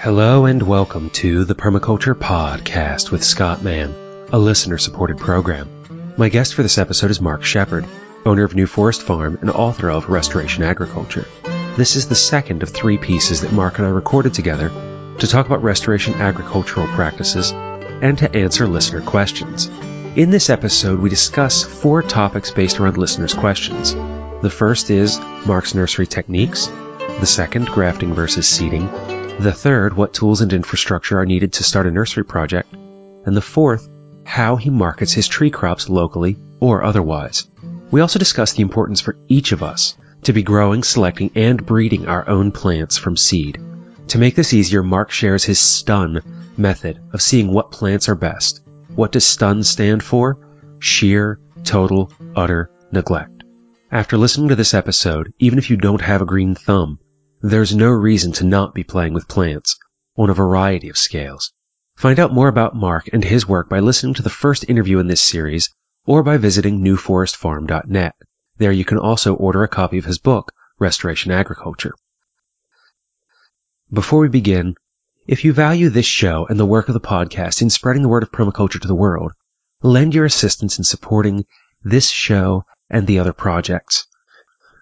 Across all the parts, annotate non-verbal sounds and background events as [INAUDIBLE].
Hello and welcome to the Permaculture Podcast with Scott Mann, a listener supported program. My guest for this episode is Mark Shepard, owner of New Forest Farm and author of Restoration Agriculture. This is the second of three pieces that Mark and I recorded together to talk about restoration agricultural practices and to answer listener questions. In this episode, we discuss four topics based around listeners' questions. The first is Mark's nursery techniques, the second, grafting versus seeding, the third, what tools and infrastructure are needed to start a nursery project, and the fourth, how he markets his tree crops locally or otherwise. We also discuss the importance for each of us to be growing, selecting, and breeding our own plants from seed. To make this easier, Mark shares his STUN method of seeing what plants are best. What does STUN stand for? Sheer, total, utter neglect. After listening to this episode, even if you don't have a green thumb, there's no reason to not be playing with plants on a variety of scales. Find out more about Mark and his work by listening to the first interview in this series or by visiting newforestfarm.net. There you can also order a copy of his book, Restoration Agriculture. Before we begin, if you value this show and the work of the podcast in spreading the word of permaculture to the world, lend your assistance in supporting this show and the other projects.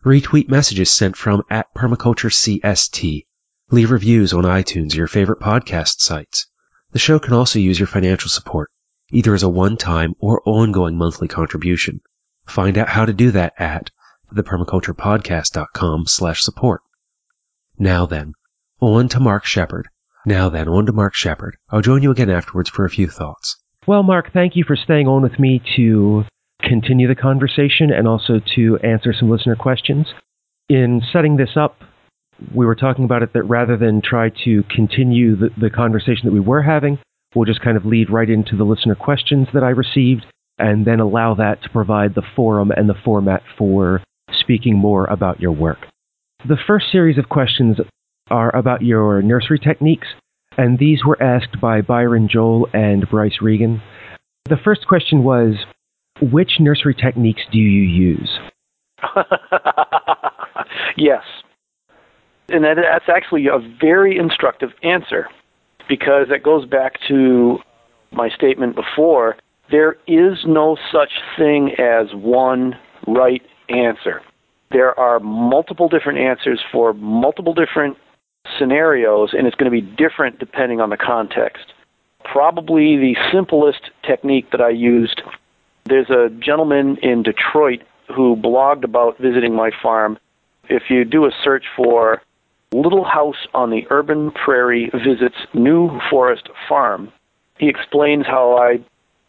Retweet messages sent from at permaculturecst. Leave reviews on iTunes or your favorite podcast sites. The show can also use your financial support, either as a one-time or ongoing monthly contribution. Find out how to do that at thepermaculturepodcast.com slash support. Now then, on to Mark Shepard. Now then, on to Mark Shepard. I'll join you again afterwards for a few thoughts. Well, Mark, thank you for staying on with me to continue the conversation and also to answer some listener questions. In setting this up, we were talking about it that rather than try to continue the, the conversation that we were having, we'll just kind of lead right into the listener questions that I received and then allow that to provide the forum and the format for speaking more about your work. The first series of questions are about your nursery techniques, and these were asked by Byron Joel and Bryce Regan. The first question was which nursery techniques do you use? [LAUGHS] yes. And that, that's actually a very instructive answer because it goes back to my statement before. There is no such thing as one right answer. There are multiple different answers for multiple different scenarios, and it's going to be different depending on the context. Probably the simplest technique that I used there's a gentleman in Detroit who blogged about visiting my farm. If you do a search for Little House on the Urban Prairie Visits New Forest Farm, he explains how I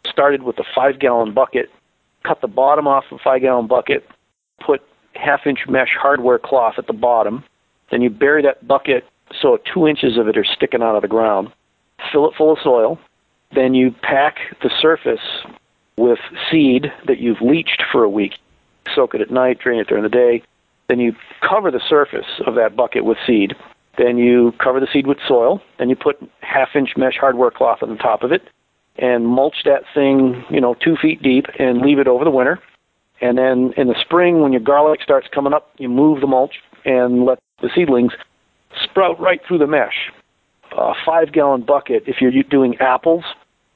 started with a five gallon bucket, cut the bottom off the five gallon bucket, put half inch mesh hardware cloth at the bottom, then you bury that bucket so two inches of it are sticking out of the ground, fill it full of soil, then you pack the surface with seed that you've leached for a week. Soak it at night, drain it during the day. Then you cover the surface of that bucket with seed. Then you cover the seed with soil. Then you put half inch mesh hardware cloth on the top of it and mulch that thing, you know, two feet deep and leave it over the winter. And then in the spring, when your garlic starts coming up, you move the mulch and let the seedlings sprout right through the mesh. A five gallon bucket, if you're doing apples,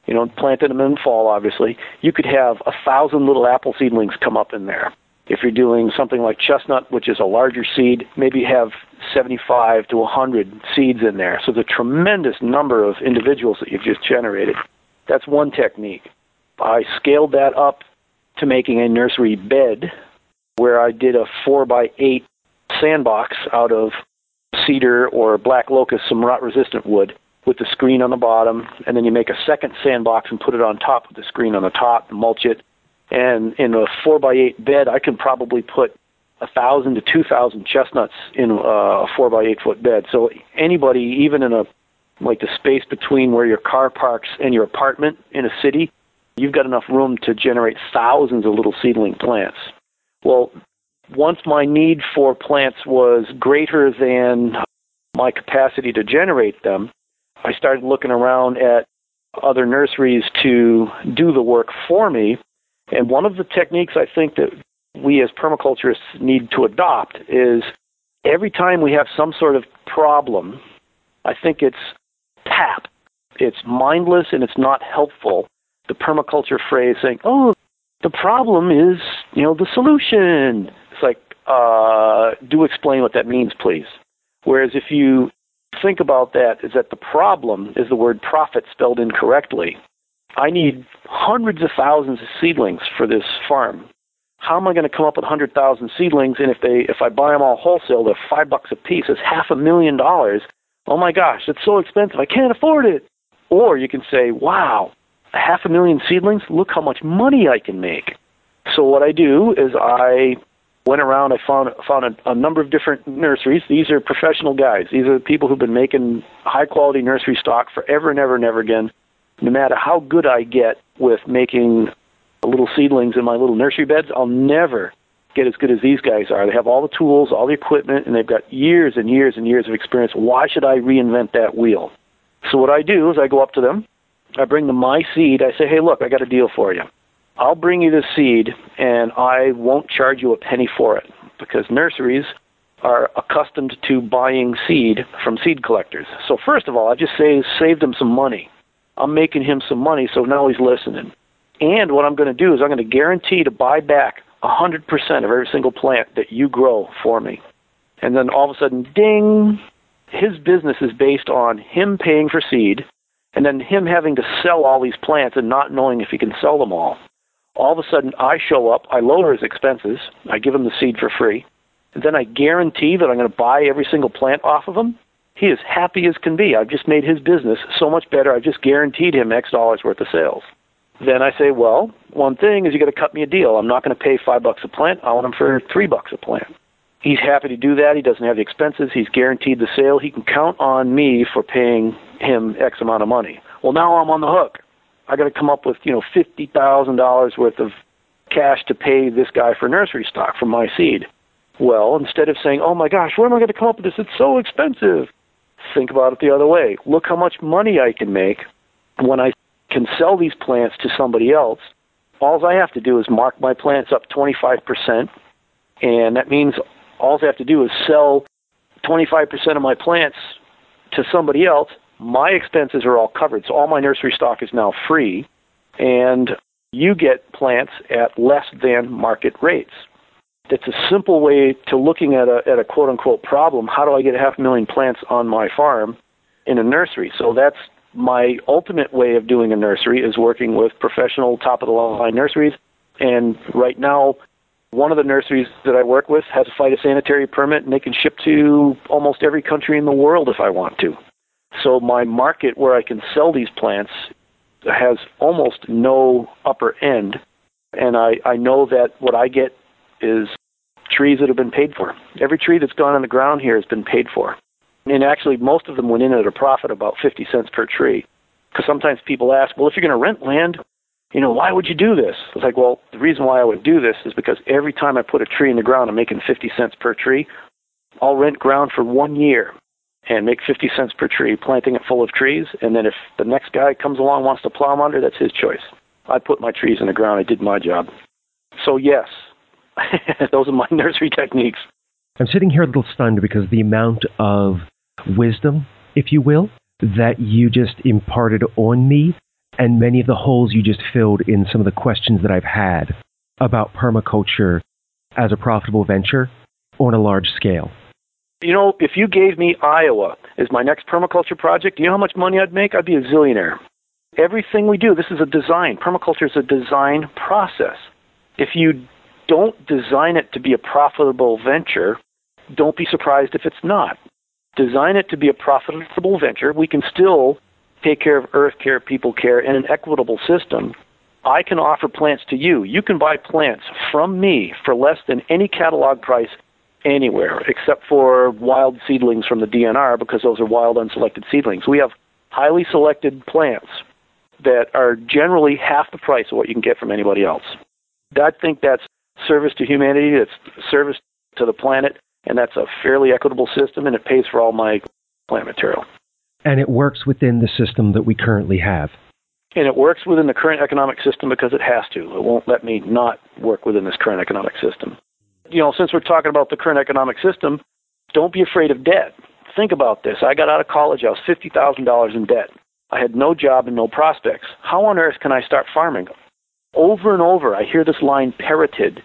you know, planted them in fall, obviously, you could have a thousand little apple seedlings come up in there. If you're doing something like chestnut, which is a larger seed, maybe you have 75 to 100 seeds in there. So the tremendous number of individuals that you've just generated. That's one technique. I scaled that up to making a nursery bed where I did a 4 by 8 sandbox out of cedar or black locust, some rot resistant wood with the screen on the bottom, and then you make a second sandbox and put it on top of the screen on the top and mulch it. And in a four by eight bed, I can probably put a thousand to two thousand chestnuts in a four by eight foot bed. So anybody, even in a like the space between where your car parks and your apartment in a city, you've got enough room to generate thousands of little seedling plants. Well, once my need for plants was greater than my capacity to generate them, I started looking around at other nurseries to do the work for me. And one of the techniques I think that we as permaculturists need to adopt is every time we have some sort of problem, I think it's tap. It's mindless and it's not helpful. The permaculture phrase saying, oh, the problem is, you know, the solution. It's like, uh, do explain what that means, please. Whereas if you think about that, is that the problem is the word profit spelled incorrectly. I need hundreds of thousands of seedlings for this farm. How am I going to come up with 100,000 seedlings? And if they, if I buy them all wholesale, they're five bucks a piece. It's half a million dollars. Oh my gosh, it's so expensive. I can't afford it. Or you can say, wow, half a million seedlings. Look how much money I can make. So what I do is I went around. I found found a, a number of different nurseries. These are professional guys. These are the people who've been making high quality nursery stock forever and ever and ever again. No matter how good I get with making little seedlings in my little nursery beds, I'll never get as good as these guys are. They have all the tools, all the equipment, and they've got years and years and years of experience. Why should I reinvent that wheel? So what I do is I go up to them, I bring them my seed. I say, hey, look, I got a deal for you. I'll bring you the seed, and I won't charge you a penny for it because nurseries are accustomed to buying seed from seed collectors. So first of all, I just say saved him some money. I'm making him some money, so now he's listening. And what I'm going to do is I'm going to guarantee to buy back 100% of every single plant that you grow for me. And then all of a sudden, ding, his business is based on him paying for seed and then him having to sell all these plants and not knowing if he can sell them all. All of a sudden, I show up, I lower his expenses, I give him the seed for free, and then I guarantee that I'm going to buy every single plant off of him. He is happy as can be. I've just made his business so much better. I've just guaranteed him X dollars worth of sales. Then I say, well, one thing is you got to cut me a deal. I'm not going to pay five bucks a plant. I want him for three bucks a plant. He's happy to do that. He doesn't have the expenses. He's guaranteed the sale. He can count on me for paying him X amount of money. Well, now I'm on the hook. I got to come up with you know fifty thousand dollars worth of cash to pay this guy for nursery stock from my seed. Well, instead of saying, "Oh my gosh, where am I going to come up with this? It's so expensive," think about it the other way. Look how much money I can make when I can sell these plants to somebody else. All I have to do is mark my plants up 25%, and that means all I have to do is sell 25% of my plants to somebody else. My expenses are all covered, so all my nursery stock is now free, and you get plants at less than market rates. It's a simple way to looking at a, at a quote unquote problem. How do I get a half a million plants on my farm in a nursery? So that's my ultimate way of doing a nursery is working with professional top of the line nurseries. And right now, one of the nurseries that I work with has a phytosanitary permit, and they can ship to almost every country in the world if I want to. So my market where I can sell these plants has almost no upper end, and I, I know that what I get is trees that have been paid for. Every tree that's gone on the ground here has been paid for. And actually, most of them went in at a profit about 50 cents per tree. Because sometimes people ask, well, if you're going to rent land, you know, why would you do this? It's like, well, the reason why I would do this is because every time I put a tree in the ground, I'm making 50 cents per tree. I'll rent ground for one year and make 50 cents per tree, planting it full of trees. And then if the next guy comes along wants to plow them under, that's his choice. I put my trees in the ground. I did my job. So yes, [LAUGHS] those are my nursery techniques. I'm sitting here a little stunned because the amount of wisdom, if you will, that you just imparted on me and many of the holes you just filled in some of the questions that I've had about permaculture as a profitable venture on a large scale. You know, if you gave me Iowa as my next permaculture project, you know how much money I'd make? I'd be a zillionaire. Everything we do, this is a design. Permaculture is a design process. If you don't design it to be a profitable venture, don't be surprised if it's not. Design it to be a profitable venture. We can still take care of earth care, people care, in an equitable system, I can offer plants to you. You can buy plants from me for less than any catalog price anywhere, except for wild seedlings from the DNR because those are wild unselected seedlings. We have highly selected plants that are generally half the price of what you can get from anybody else. I think that's service to humanity, that's service to the planet, and that's a fairly equitable system, and it pays for all my plant material and it works within the system that we currently have. And it works within the current economic system because it has to. It won't let me not work within this current economic system. You know, since we're talking about the current economic system, don't be afraid of debt. think about this. I got out of college, I was $50,000 in debt. I had no job and no prospects. How on earth can I start farming? Over and over, I hear this line parroted,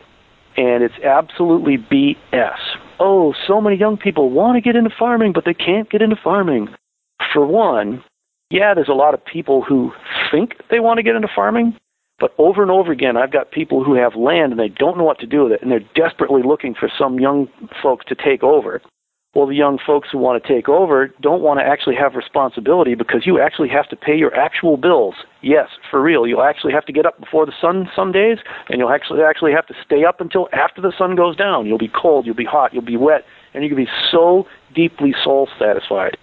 and it's absolutely BS. Oh, so many young people want to get into farming, but they can't get into farming. For one, yeah, there's a lot of people who think they want to get into farming, but over and over again, I've got people who have land and they don't know what to do with it, and they're desperately looking for some young folks to take over. Well, the young folks who want to take over don't want to actually have responsibility because you actually have to pay your actual bills. Yes, for real. You'll actually have to get up before the sun some days, and you'll actually actually have to stay up until after the sun goes down. You'll be cold, you'll be hot, you'll be wet, and you can be so deeply soul satisfied.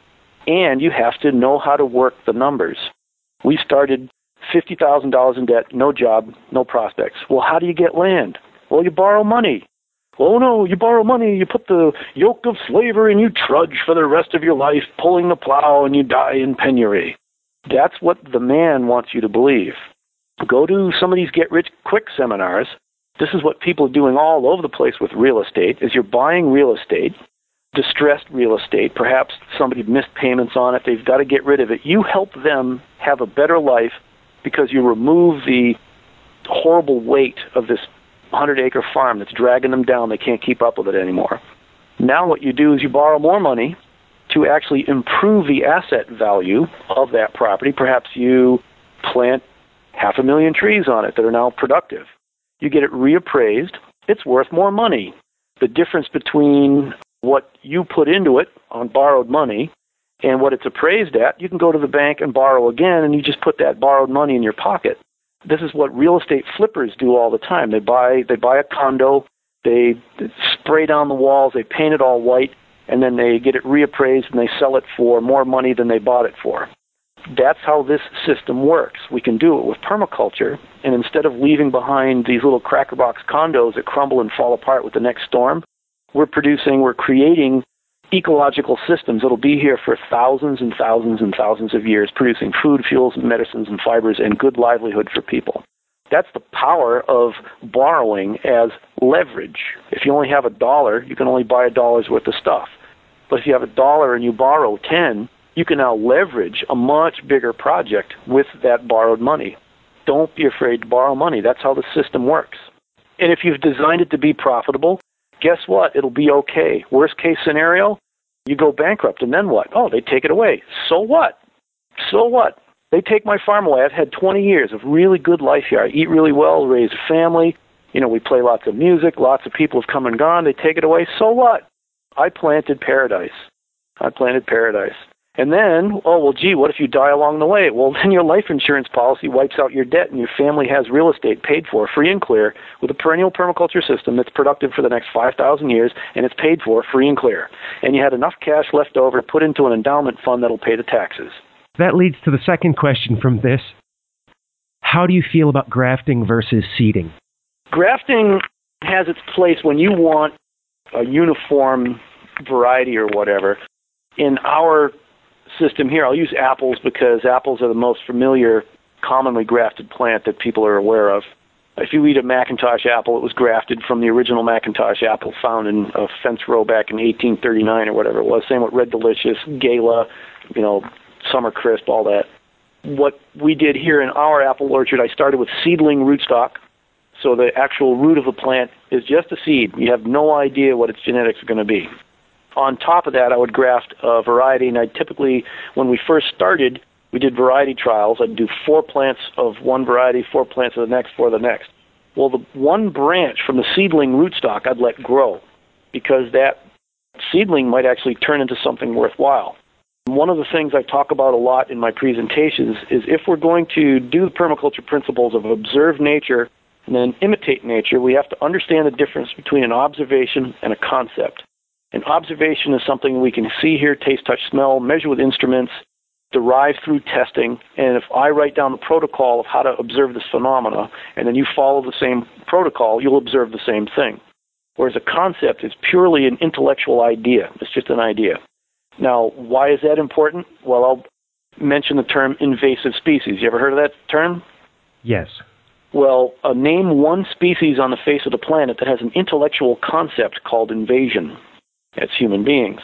And you have to know how to work the numbers. We started $50,000 in debt, no job, no prospects. Well, how do you get land? Well, you borrow money. Oh no, you borrow money, you put the yoke of slavery and you trudge for the rest of your life pulling the plow and you die in penury. That's what the man wants you to believe. Go to some of these get rich quick seminars. This is what people are doing all over the place with real estate is you're buying real estate, distressed real estate, perhaps somebody missed payments on it, they've got to get rid of it. You help them have a better life because you remove the horrible weight of this 100 acre farm that's dragging them down. They can't keep up with it anymore. Now, what you do is you borrow more money to actually improve the asset value of that property. Perhaps you plant half a million trees on it that are now productive. You get it reappraised, it's worth more money. The difference between what you put into it on borrowed money and what it's appraised at, you can go to the bank and borrow again, and you just put that borrowed money in your pocket. This is what real estate flippers do all the time. They buy they buy a condo, they spray down the walls, they paint it all white, and then they get it reappraised and they sell it for more money than they bought it for. That's how this system works. We can do it with permaculture, and instead of leaving behind these little crackerbox condos that crumble and fall apart with the next storm, we're producing, we're creating ecological systems that'll be here for thousands and thousands and thousands of years, producing food, fuels, medicines, and fibers, and good livelihood for people. That's the power of borrowing as leverage. If you only have a dollar, you can only buy a dollar's worth of stuff. But if you have a dollar and you borrow 10, you can now leverage a much bigger project with that borrowed money. Don't be afraid to borrow money. That's how the system works. And if you've designed it to be profitable, guess what? It'll be okay. Worst case scenario, you go bankrupt, and then what? Oh, they take it away. So what? So what? They take my farm away. I've had 20 years of really good life here. I eat really well, raise a family. You know, we play lots of music. Lots of people have come and gone. They take it away. So what? I planted paradise. I planted paradise. And then, oh, well, gee, what if you die along the way? Well, [LAUGHS] then your life insurance policy wipes out your debt and your family has real estate paid for, free and clear, with a perennial permaculture system that's productive for the next 5,000 years and it's paid for, free and clear. And you had enough cash left over to put into an endowment fund that'll pay the taxes. That leads to the second question from this. How do you feel about grafting versus seeding? Grafting has its place when you want a uniform variety or whatever. In our system here, I'll use apples because apples are the most familiar, commonly grafted plant that people are aware of. If you eat a McIntosh apple, it was grafted from the original McIntosh apple found in a fence row back in 1839 or whatever it was. Same with Red Delicious, Gala, you know, Summer Crisp, all that. What we did here in our apple orchard, I started with seedling rootstock. So the actual root of the plant is just a seed. You have no idea what its genetics are going to be on top of that, I would graft a variety, and I typically, when we first started, we did variety trials. I'd do four plants of one variety, four plants of the next, four of the next. Well, the one branch from the seedling rootstock I'd let grow because that seedling might actually turn into something worthwhile. One of the things I talk about a lot in my presentations is if we're going to do the permaculture principles of observe nature and then imitate nature, we have to understand the difference between an observation and a concept. An observation is something we can see, hear, taste, touch, smell, measure with instruments, derive through testing. And if I write down the protocol of how to observe this phenomena, and then you follow the same protocol, you'll observe the same thing. Whereas a concept is purely an intellectual idea. It's just an idea. Now, why is that important? Well, I'll mention the term invasive species. You ever heard of that term? Yes. Well, uh, name one species on the face of the planet that has an intellectual concept called invasion as human beings.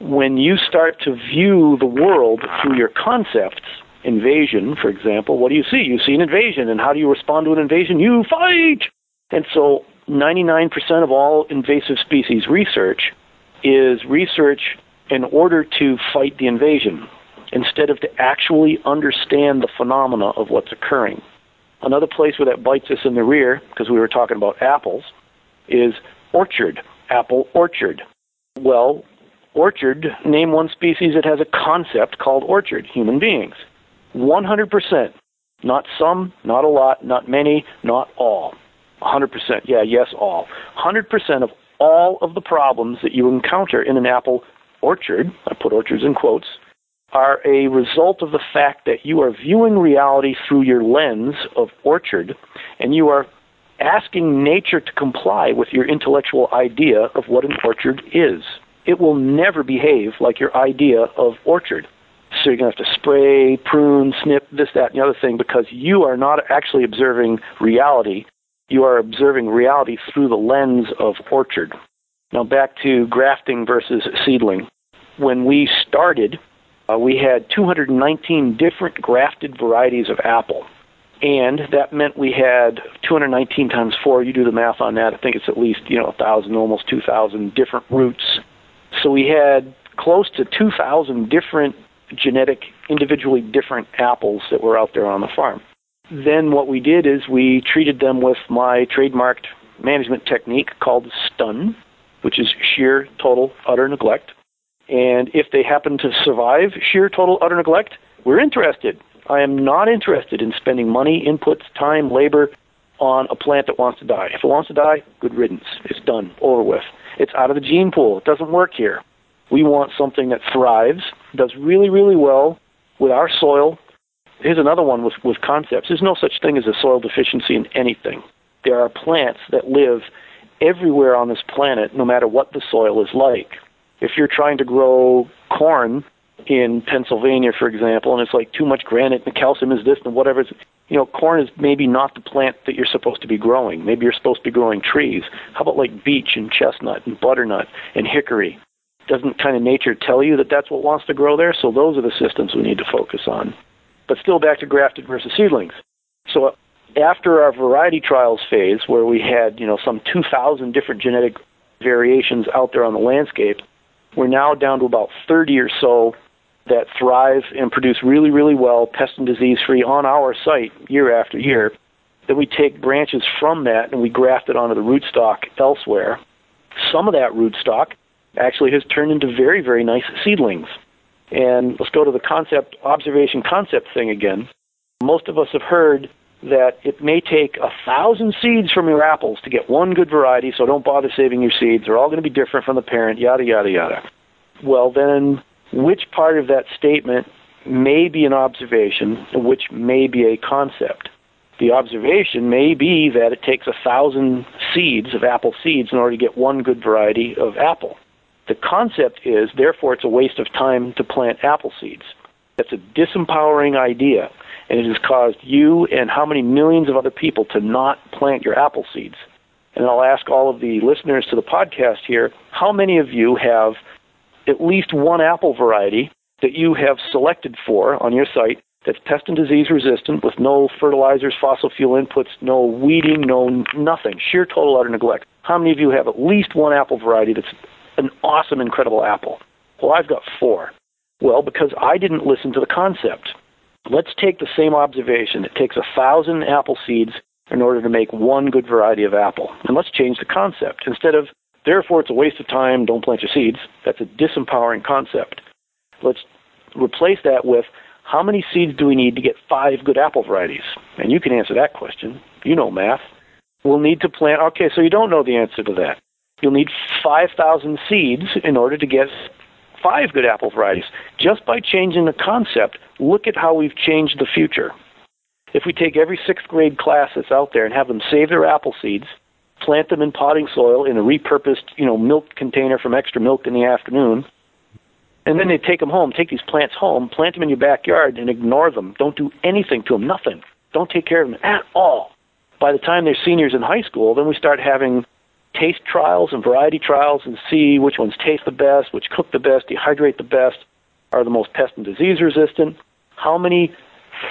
when you start to view the world through your concepts, invasion, for example, what do you see? You see an invasion, and how do you respond to an invasion? You fight! And so 99% of all invasive species research is research in order to fight the invasion instead of to actually understand the phenomena of what's occurring. Another place where that bites us in the rear, because we were talking about apples, is orchard, apple orchard. Well, orchard, name one species that has a concept called orchard, human beings. 100%. Not some, not a lot, not many, not all. 100%. Yeah, yes, all. 100% of all of the problems that you encounter in an apple orchard, I put orchards in quotes, are a result of the fact that you are viewing reality through your lens of orchard and you are asking nature to comply with your intellectual idea of what an orchard is. It will never behave like your idea of orchard. So you're going to have to spray, prune, snip, this, that, and the other thing because you are not actually observing reality. You are observing reality through the lens of orchard. Now back to grafting versus seedling. When we started, uh, we had 219 different grafted varieties of apple. And that meant we had 219 times 4, you do the math on that, I think it's at least, you know, a 1,000, almost 2,000 different roots. So we had close to 2,000 different genetic, individually different apples that were out there on the farm. Then what we did is we treated them with my trademarked management technique called STUN, which is sheer, total, utter neglect. And if they happen to survive sheer, total, utter neglect, we're interested. I am not interested in spending money, inputs, time, labor on a plant that wants to die. If it wants to die, good riddance. It's done, over with. It's out of the gene pool. It doesn't work here. We want something that thrives, does really, really well with our soil. Here's another one with, with concepts. There's no such thing as a soil deficiency in anything. There are plants that live everywhere on this planet, no matter what the soil is like. If you're trying to grow corn in Pennsylvania, for example, and it's like too much granite and calcium is this and whatever, you know, corn is maybe not the plant that you're supposed to be growing. Maybe you're supposed to be growing trees. How about like beech and chestnut and butternut and hickory? Doesn't kind of nature tell you that that's what wants to grow there? So those are the systems we need to focus on. But still back to grafted versus seedlings. So uh, after our variety trials phase, where we had, you know, some 2,000 different genetic variations out there on the landscape, we're now down to about 30 or so that thrive and produce really, really well, pest and disease free on our site year after year. Then we take branches from that and we graft it onto the rootstock elsewhere. Some of that rootstock actually has turned into very, very nice seedlings. And let's go to the concept, observation concept thing again. Most of us have heard that it may take a thousand seeds from your apples to get one good variety, so don't bother saving your seeds. They're all going to be different from the parent, yada, yada, yada. Well, then, which part of that statement may be an observation, which may be a concept? The observation may be that it takes a thousand seeds of apple seeds in order to get one good variety of apple. The concept is, therefore, it's a waste of time to plant apple seeds. That's a disempowering idea and it has caused you and how many millions of other people to not plant your apple seeds. And I'll ask all of the listeners to the podcast here how many of you have at least one apple variety that you have selected for on your site that's pest and disease resistant with no fertilizers, fossil fuel inputs, no weeding, no nothing, sheer total utter neglect. How many of you have at least one apple variety that's an awesome, incredible apple? Well, I've got four. Well, because I didn't listen to the concept. Let's take the same observation. It takes a thousand apple seeds in order to make one good variety of apple. And let's change the concept. Instead of, therefore, it's a waste of time, don't plant your seeds, that's a disempowering concept. Let's replace that with, how many seeds do we need to get five good apple varieties? And you can answer that question. You know math. We'll need to plant, okay, so you don't know the answer to that. You'll need 5,000 seeds in order to get five good apple varieties. Just by changing the concept, look at how we've changed the future. If we take every sixth grade class that's out there and have them save their apple seeds, plant them in potting soil in a repurposed, you know, milk container from extra milk in the afternoon, and then they take them home, take these plants home, plant them in your backyard, and ignore them. Don't do anything to them, nothing. Don't take care of them at all. By the time they're seniors in high school, then we start having taste trials and variety trials and see which ones taste the best, which cook the best, dehydrate the best, are the most pest and disease resistant. How many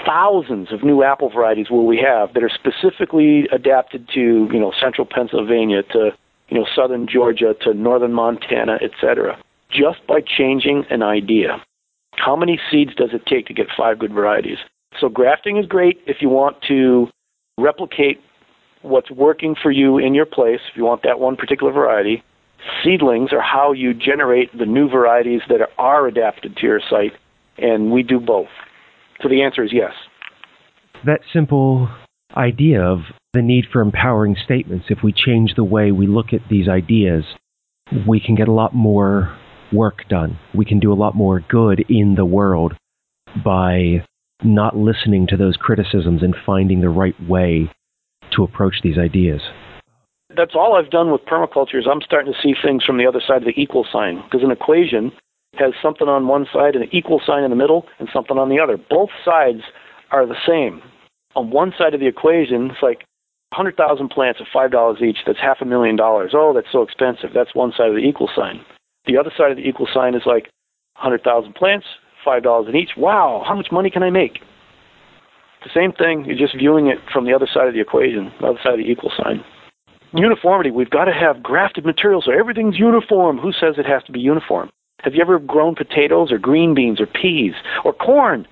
thousands of new apple varieties will we have that are specifically adapted to, you know, central Pennsylvania to, you know, southern Georgia to northern Montana, etc. Just by changing an idea. How many seeds does it take to get five good varieties? So grafting is great if you want to replicate what's working for you in your place, if you want that one particular variety. Seedlings are how you generate the new varieties that are adapted to your site, and we do both. So the answer is yes. That simple idea of the need for empowering statements, if we change the way we look at these ideas, we can get a lot more work done. We can do a lot more good in the world by not listening to those criticisms and finding the right way to approach these ideas. That's all I've done with permaculture is I'm starting to see things from the other side of the equal sign because an equation has something on one side and an equal sign in the middle and something on the other. Both sides are the same. On one side of the equation, it's like 100,000 plants at $5 each, that's half a million dollars. Oh, that's so expensive. That's one side of the equal sign. The other side of the equal sign is like 100,000 plants, $5 in each. Wow, how much money can I make? The same thing, you're just viewing it from the other side of the equation, the other side of the equal sign. Uniformity, we've got to have grafted material so everything's uniform. Who says it has to be uniform? Have you ever grown potatoes or green beans or peas or corn?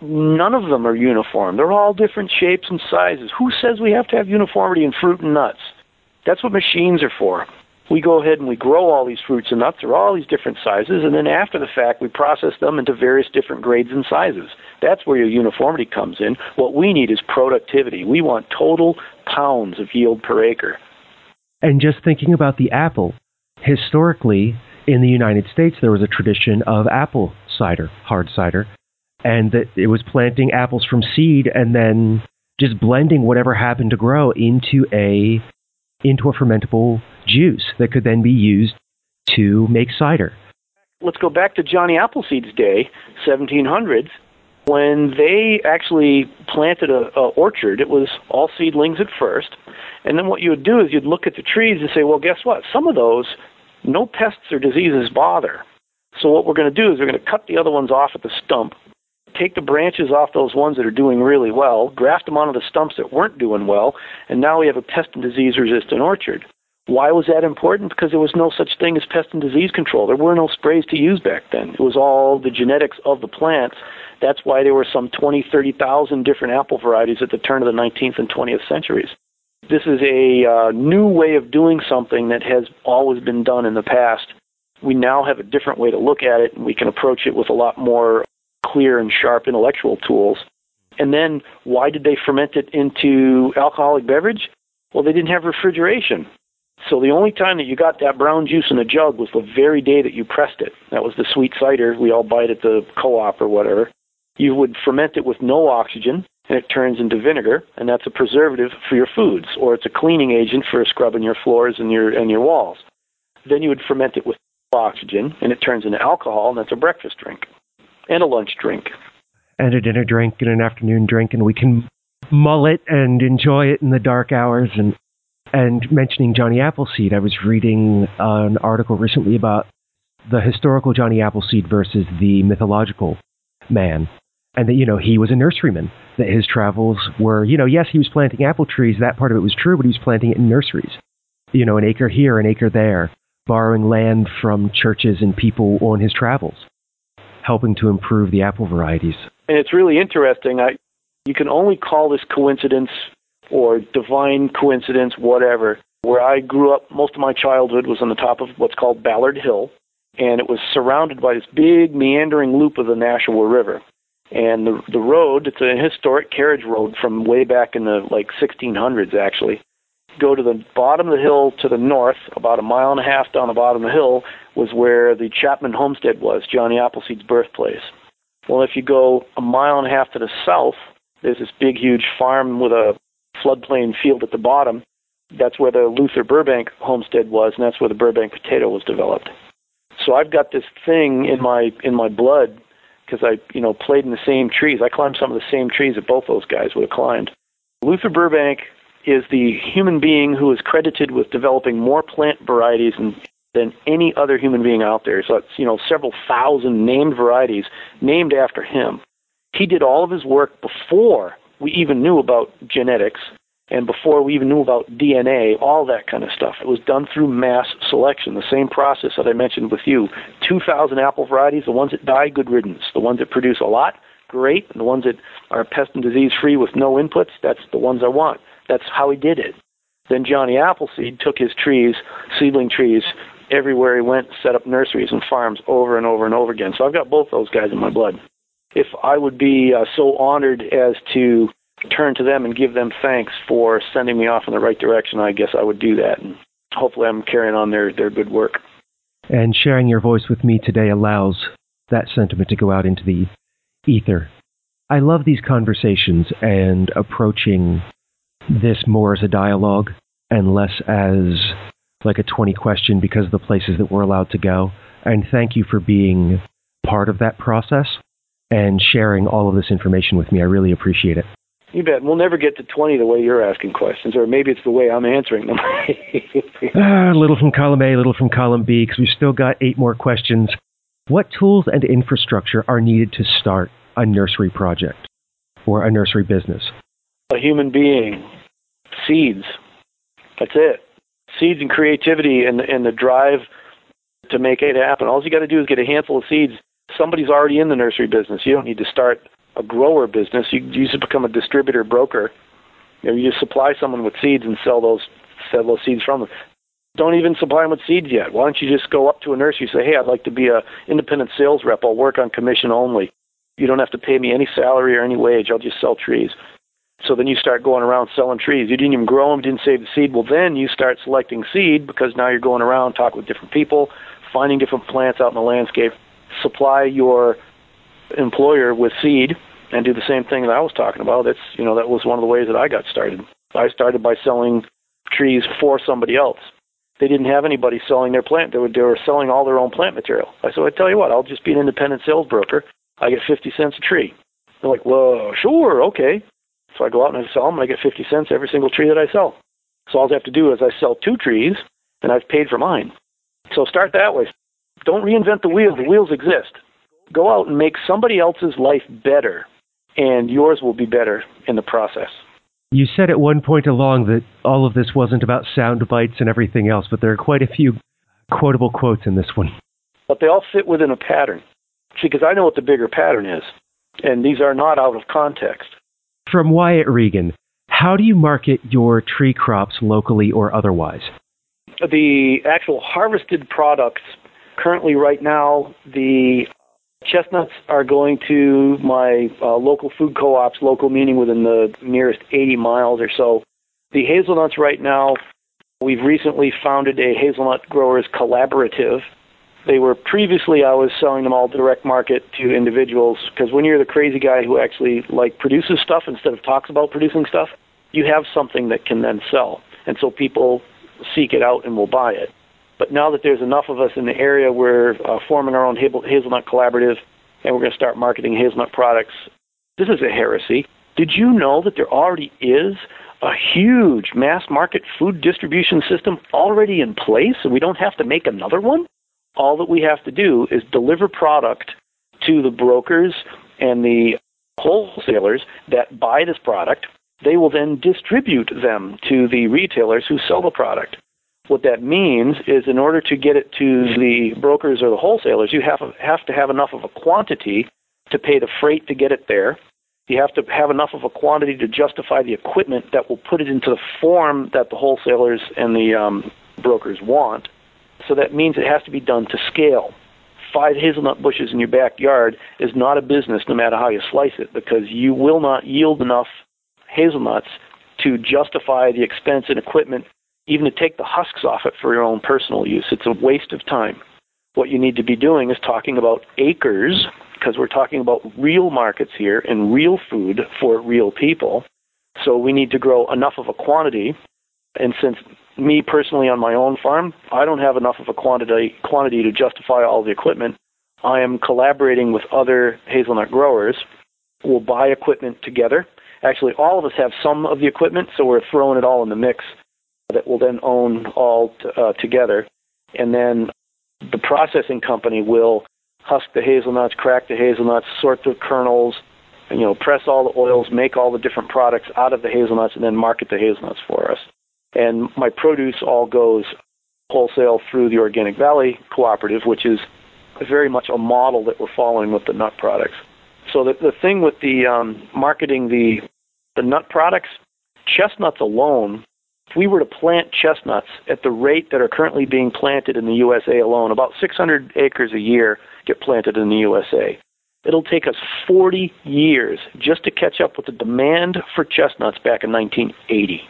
None of them are uniform. They're all different shapes and sizes. Who says we have to have uniformity in fruit and nuts? That's what machines are for we go ahead and we grow all these fruits and nuts. They're all these different sizes, and then after the fact, we process them into various different grades and sizes. That's where your uniformity comes in. What we need is productivity. We want total pounds of yield per acre. And just thinking about the apple, historically in the United States, there was a tradition of apple cider, hard cider, and that it was planting apples from seed and then just blending whatever happened to grow into a into a fermentable juice that could then be used to make cider. Let's go back to Johnny Appleseed's day, 1700s, when they actually planted a, a orchard. It was all seedlings at first, and then what you would do is you'd look at the trees and say, well, guess what? Some of those, no pests or diseases bother. So what we're going to do is we're going to cut the other ones off at the stump, take the branches off those ones that are doing really well, graft them onto the stumps that weren't doing well, and now we have a pest and disease resistant orchard. Why was that important? Because there was no such thing as pest and disease control. There were no sprays to use back then. It was all the genetics of the plants. That's why there were some 20, 30,000 different apple varieties at the turn of the 19th and 20th centuries. This is a uh, new way of doing something that has always been done in the past. We now have a different way to look at it, and we can approach it with a lot more clear and sharp intellectual tools. And then, why did they ferment it into alcoholic beverage? Well, they didn't have refrigeration. So the only time that you got that brown juice in a jug was the very day that you pressed it. That was the sweet cider we all buy it at the co-op or whatever. You would ferment it with no oxygen, and it turns into vinegar, and that's a preservative for your foods, or it's a cleaning agent for scrubbing your floors and your and your walls. Then you would ferment it with oxygen, and it turns into alcohol, and that's a breakfast drink and a lunch drink. And a dinner drink and an afternoon drink, and we can mull it and enjoy it in the dark hours and and mentioning Johnny Appleseed, I was reading an article recently about the historical Johnny Appleseed versus the mythological man. And that, you know, he was a nurseryman. That his travels were, you know, yes, he was planting apple trees. That part of it was true, but he was planting it in nurseries. You know, an acre here, an acre there, borrowing land from churches and people on his travels, helping to improve the apple varieties. And it's really interesting. I, you can only call this coincidence or divine coincidence, whatever. Where I grew up, most of my childhood was on the top of what's called Ballard Hill, and it was surrounded by this big meandering loop of the Nashua River. And the the road, it's a historic carriage road from way back in the like 1600s actually. Go to the bottom of the hill to the north, about a mile and a half down the bottom of the hill, was where the Chapman homestead was, Johnny Appleseed's birthplace. Well, if you go a mile and a half to the south, there's this big, huge farm with a floodplain field at the bottom. That's where the Luther Burbank homestead was, and that's where the Burbank potato was developed. So I've got this thing in my in my blood because I you know played in the same trees. I climbed some of the same trees that both those guys would have climbed. Luther Burbank is the human being who is credited with developing more plant varieties than, than any other human being out there. So it's, you know, several thousand named varieties named after him. He did all of his work before we even knew about genetics and before we even knew about DNA, all that kind of stuff. It was done through mass selection, the same process that I mentioned with you. 2,000 apple varieties, the ones that die, good riddance. The ones that produce a lot, great. And the ones that are pest and disease free with no inputs, that's the ones I want. That's how he did it. Then Johnny Appleseed took his trees, seedling trees, everywhere he went, set up nurseries and farms over and over and over again. So I've got both those guys in my blood. If I would be uh, so honored as to turn to them and give them thanks for sending me off in the right direction, I guess I would do that. And hopefully I'm carrying on their, their good work. And sharing your voice with me today allows that sentiment to go out into the ether. I love these conversations and approaching this more as a dialogue and less as like a 20 question because of the places that we're allowed to go. And thank you for being part of that process and sharing all of this information with me. I really appreciate it. You bet. We'll never get to 20 the way you're asking questions, or maybe it's the way I'm answering them. [LAUGHS] ah, a little from column A, a little from column B, because we've still got eight more questions. What tools and infrastructure are needed to start a nursery project or a nursery business? A human being, seeds. That's it. Seeds and creativity and, and the drive to make it happen. All you got to do is get a handful of seeds. Somebody's already in the nursery business. You don't need to start a grower business. You, you just become a distributor broker. You, know, you supply someone with seeds and sell those sell those seeds from them. Don't even supply them with seeds yet. Why don't you just go up to a nursery and say, "Hey, I'd like to be a independent sales rep. I'll work on commission only. You don't have to pay me any salary or any wage. I'll just sell trees." So then you start going around selling trees. You didn't even grow them, didn't save the seed. Well, then you start selecting seed because now you're going around talking with different people, finding different plants out in the landscape. Supply your employer with seed and do the same thing that I was talking about. That's you know that was one of the ways that I got started. I started by selling trees for somebody else. They didn't have anybody selling their plant. They were they were selling all their own plant material. I said, I tell you what, I'll just be an independent sales broker. I get fifty cents a tree. They're like, well, sure, okay. So I go out and I sell them. I get fifty cents every single tree that I sell. So all I have to do is I sell two trees, and I've paid for mine. So start that way. Don't reinvent the wheel. The wheels exist. Go out and make somebody else's life better, and yours will be better in the process. You said at one point along that all of this wasn't about sound bites and everything else, but there are quite a few quotable quotes in this one. But they all fit within a pattern. See, because I know what the bigger pattern is, and these are not out of context. From Wyatt Regan, how do you market your tree crops locally or otherwise? The actual harvested products currently, right now, the chestnuts are going to my uh, local food co-ops, local meaning within the nearest 80 miles or so. The hazelnuts right now, we've recently founded a hazelnut growers collaborative. They were previously I was selling them all direct market to individuals because when you're the crazy guy who actually like produces stuff instead of talks about producing stuff, you have something that can then sell. And so people seek it out and will buy it. But now that there's enough of us in the area, we're uh, forming our own hazelnut collaborative, and we're going to start marketing hazelnut products. This is a heresy. Did you know that there already is a huge mass market food distribution system already in place, and we don't have to make another one? All that we have to do is deliver product to the brokers and the wholesalers that buy this product. They will then distribute them to the retailers who sell the product. What that means is in order to get it to the brokers or the wholesalers, you have, have to have enough of a quantity to pay the freight to get it there. You have to have enough of a quantity to justify the equipment that will put it into the form that the wholesalers and the um, brokers want. So that means it has to be done to scale. Five hazelnut bushes in your backyard is not a business no matter how you slice it because you will not yield enough hazelnuts to justify the expense and equipment even to take the husks off it for your own personal use. It's a waste of time. What you need to be doing is talking about acres, because we're talking about real markets here and real food for real people. So we need to grow enough of a quantity. And since me personally on my own farm, I don't have enough of a quantity quantity to justify all the equipment. I am collaborating with other hazelnut growers. We'll buy equipment together Actually, all of us have some of the equipment, so we're throwing it all in the mix that we'll then own all t- uh, together. And then the processing company will husk the hazelnuts, crack the hazelnuts, sort the kernels, and, you know, press all the oils, make all the different products out of the hazelnuts, and then market the hazelnuts for us. And my produce all goes wholesale through the Organic Valley Cooperative, which is very much a model that we're following with the nut products. So the, the thing with the um, marketing the the nut products, chestnuts alone, if we were to plant chestnuts at the rate that are currently being planted in the USA alone, about 600 acres a year get planted in the USA. It'll take us 40 years just to catch up with the demand for chestnuts back in 1980.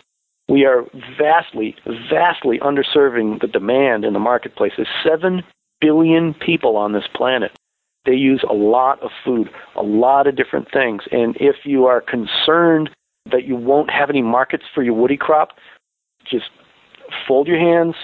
We are vastly, vastly underserving the demand in the marketplace. There's 7 billion people on this planet. They use a lot of food, a lot of different things. And if you are concerned that you won't have any markets for your woody crop, just fold your hands,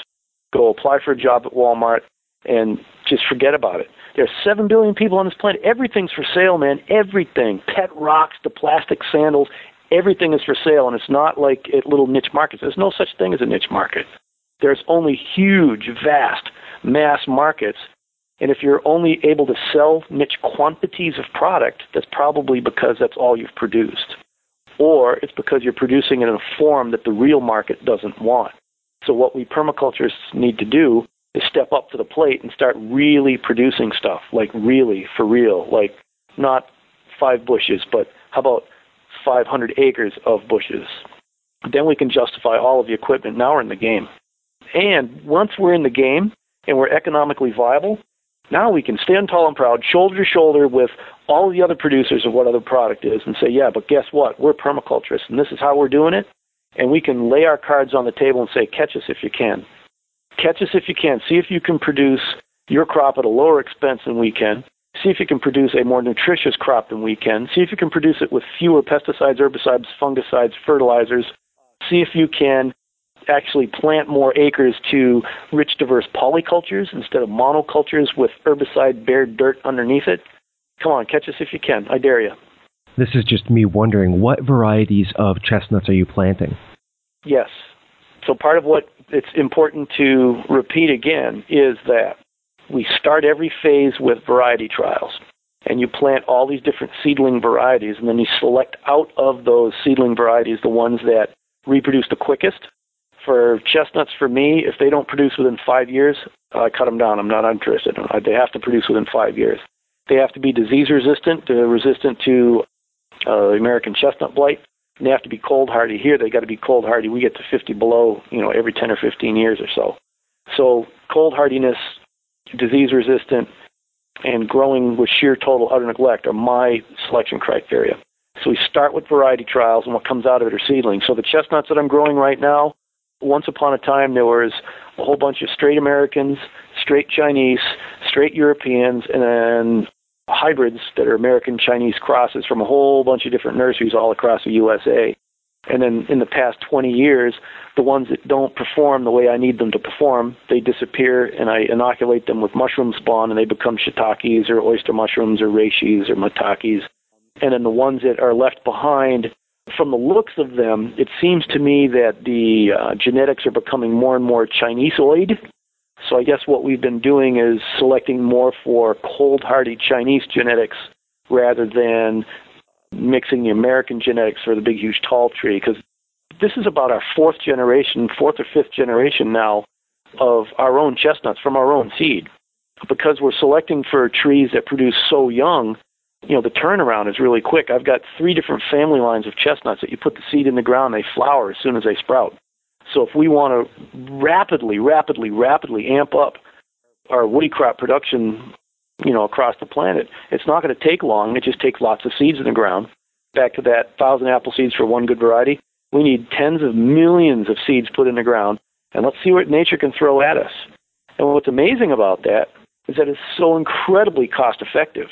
go apply for a job at Walmart, and just forget about it. There are 7 billion people on this planet. Everything's for sale, man. Everything. Pet rocks, the plastic sandals, everything is for sale. And it's not like at little niche markets. There's no such thing as a niche market. There's only huge, vast, mass markets. And if you're only able to sell niche quantities of product, that's probably because that's all you've produced. Or it's because you're producing it in a form that the real market doesn't want. So what we permaculturists need to do is step up to the plate and start really producing stuff, like really, for real, like not five bushes, but how about 500 acres of bushes? Then we can justify all of the equipment. Now we're in the game. And once we're in the game and we're economically viable, now we can stand tall and proud, shoulder to shoulder with all the other producers of what other product is and say, yeah, but guess what? We're permaculturists and this is how we're doing it. And we can lay our cards on the table and say, catch us if you can. Catch us if you can. See if you can produce your crop at a lower expense than we can. See if you can produce a more nutritious crop than we can. See if you can produce it with fewer pesticides, herbicides, fungicides, fertilizers. See if you can actually plant more acres to rich, diverse polycultures instead of monocultures with herbicide bared dirt underneath it. Come on, catch us if you can. I dare you. This is just me wondering what varieties of chestnuts are you planting? Yes. So part of what it's important to repeat again is that we start every phase with variety trials. And you plant all these different seedling varieties, and then you select out of those seedling varieties the ones that reproduce the quickest. For chestnuts, for me, if they don't produce within five years, I cut them down. I'm not interested. They have to produce within five years. They have to be disease resistant, resistant to uh, American chestnut blight. And they have to be cold hardy. Here, they got to be cold hardy. We get to 50 below, you know, every 10 or 15 years or so. So cold hardiness disease resistant, and growing with sheer total utter neglect are my selection criteria. So we start with variety trials, and what comes out of it are seedlings. So the chestnuts that I'm growing right now, once upon a time there was a whole bunch of straight Americans, straight Chinese, straight Europeans, and then hybrids that are American Chinese crosses from a whole bunch of different nurseries all across the USA. And then in the past 20 years, the ones that don't perform the way I need them to perform, they disappear, and I inoculate them with mushroom spawn, and they become shiitakes or oyster mushrooms or reishis or maitakes. And then the ones that are left behind, from the looks of them, it seems to me that the uh, genetics are becoming more and more Chineseoid. So I guess what we've been doing is selecting more for cold hardy Chinese genetics rather than mixing the American genetics for the big, huge, tall tree because this is about our fourth generation, fourth or fifth generation now of our own chestnuts from our own seed. Because we're selecting for trees that produce so young, you know, the turnaround is really quick. I've got three different family lines of chestnuts that you put the seed in the ground, they flower as soon as they sprout. So if we want to rapidly, rapidly, rapidly amp up our woody crop production you know, across the planet. It's not going to take long. It just takes lots of seeds in the ground. Back to that thousand apple seeds for one good variety. We need tens of millions of seeds put in the ground, and let's see what nature can throw at us. And what's amazing about that is that it's so incredibly cost effective.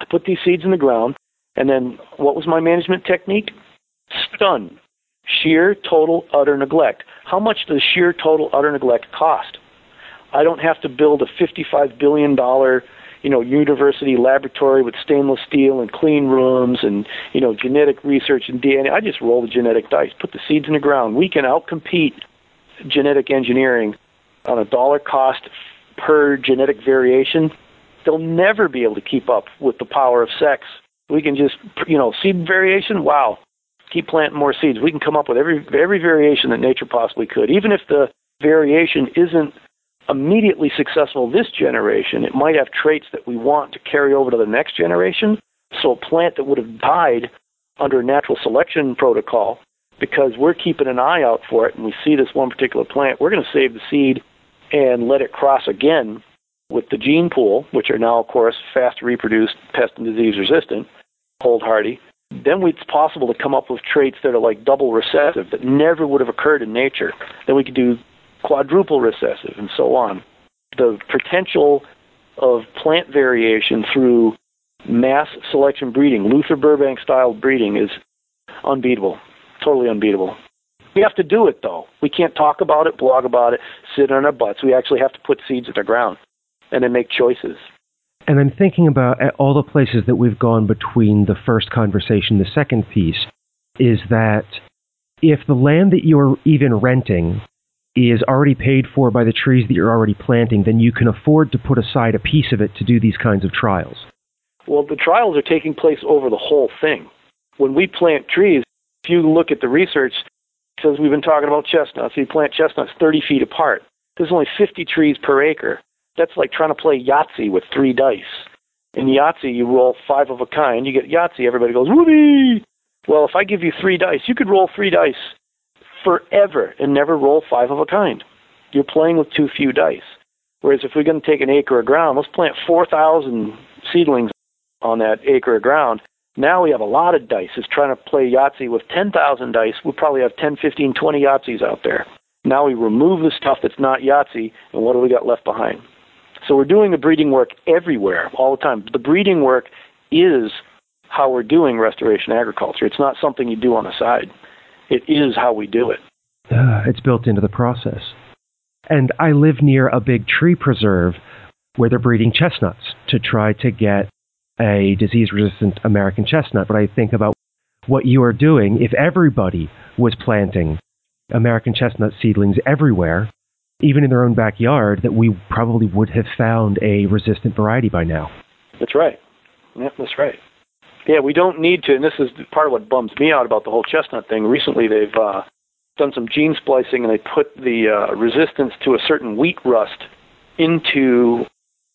I put these seeds in the ground, and then what was my management technique? Stun. Sheer, total, utter neglect. How much does sheer, total, utter neglect cost? I don't have to build a $55 billion you know, university laboratory with stainless steel and clean rooms and, you know, genetic research and DNA. I just roll the genetic dice, put the seeds in the ground. We can outcompete genetic engineering on a dollar cost per genetic variation. They'll never be able to keep up with the power of sex. We can just, you know, seed variation, wow, keep planting more seeds. We can come up with every every variation that nature possibly could. Even if the variation isn't immediately successful this generation, it might have traits that we want to carry over to the next generation. So a plant that would have died under a natural selection protocol, because we're keeping an eye out for it and we see this one particular plant, we're going to save the seed and let it cross again with the gene pool, which are now, of course, fast reproduced, pest and disease resistant, cold hardy. Then it's possible to come up with traits that are like double recessive that never would have occurred in nature. Then we could do quadruple recessive, and so on. The potential of plant variation through mass selection breeding, Luther Burbank style breeding, is unbeatable. Totally unbeatable. We have to do it, though. We can't talk about it, blog about it, sit on our butts. We actually have to put seeds in the ground and then make choices. And I'm thinking about uh, all the places that we've gone between the first conversation, the second piece, is that if the land that you're even renting is already paid for by the trees that you're already planting, then you can afford to put aside a piece of it to do these kinds of trials. Well, the trials are taking place over the whole thing. When we plant trees, if you look at the research, because we've been talking about chestnuts, you plant chestnuts 30 feet apart. There's only 50 trees per acre. That's like trying to play Yahtzee with three dice. In Yahtzee, you roll five of a kind. You get Yahtzee. Everybody goes, whoopee! Well, if I give you three dice, you could roll three dice forever and never roll five of a kind. You're playing with too few dice. Whereas if we're going to take an acre of ground, let's plant 4,000 seedlings on that acre of ground. Now we have a lot of dice. It's trying to play Yahtzee with 10,000 dice. We probably have 10, 15, 20 Yahtzees out there. Now we remove the stuff that's not Yahtzee, and what do we got left behind? So we're doing the breeding work everywhere, all the time. The breeding work is how we're doing restoration agriculture. It's not something you do on the side. It is how we do it. Uh, it's built into the process. And I live near a big tree preserve where they're breeding chestnuts to try to get a disease resistant American chestnut. But I think about what you are doing if everybody was planting American chestnut seedlings everywhere, even in their own backyard, that we probably would have found a resistant variety by now. That's right. Yeah, that's right. Yeah, we don't need to, and this is part of what bums me out about the whole chestnut thing. Recently, they've uh, done some gene splicing, and they put the uh, resistance to a certain wheat rust into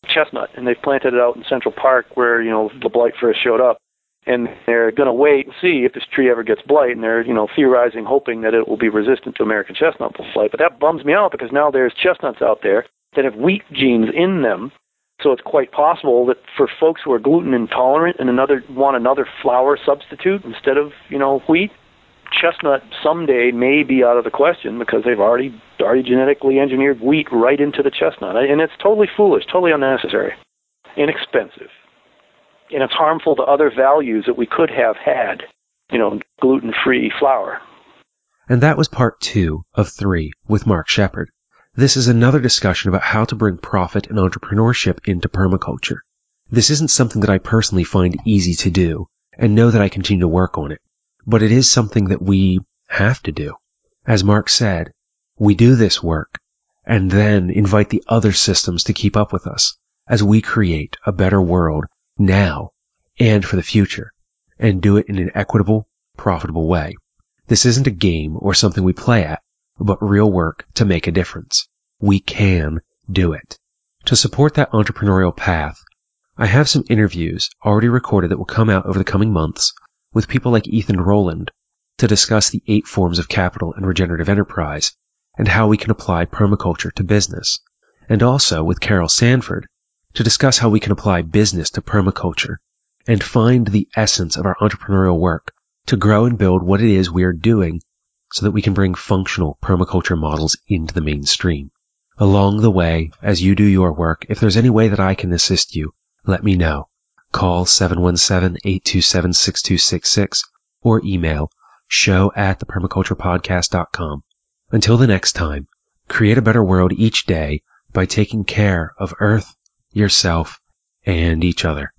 chestnut, and they've planted it out in Central Park where you know the blight first showed up. And they're going to wait and see if this tree ever gets blight, and they're you know theorizing, hoping that it will be resistant to American chestnut blight. But that bums me out because now there's chestnuts out there that have wheat genes in them. So it's quite possible that for folks who are gluten intolerant and another want another flour substitute instead of you know wheat, chestnut someday may be out of the question because they've already already genetically engineered wheat right into the chestnut, and it's totally foolish, totally unnecessary, inexpensive, and it's harmful to other values that we could have had, you know, gluten-free flour. And that was part two of three with Mark Shepard. This is another discussion about how to bring profit and entrepreneurship into permaculture. This isn't something that I personally find easy to do and know that I continue to work on it, but it is something that we have to do. As Mark said, we do this work and then invite the other systems to keep up with us as we create a better world now and for the future and do it in an equitable, profitable way. This isn't a game or something we play at but real work to make a difference. We can do it. To support that entrepreneurial path, I have some interviews already recorded that will come out over the coming months with people like Ethan Roland to discuss the eight forms of capital and regenerative enterprise and how we can apply permaculture to business, and also with Carol Sanford to discuss how we can apply business to permaculture and find the essence of our entrepreneurial work to grow and build what it is we are doing so that we can bring functional permaculture models into the mainstream. Along the way, as you do your work, if there's any way that I can assist you, let me know. Call 717-827-6266 or email show at thepermaculturepodcast.com. Until the next time, create a better world each day by taking care of Earth, yourself, and each other.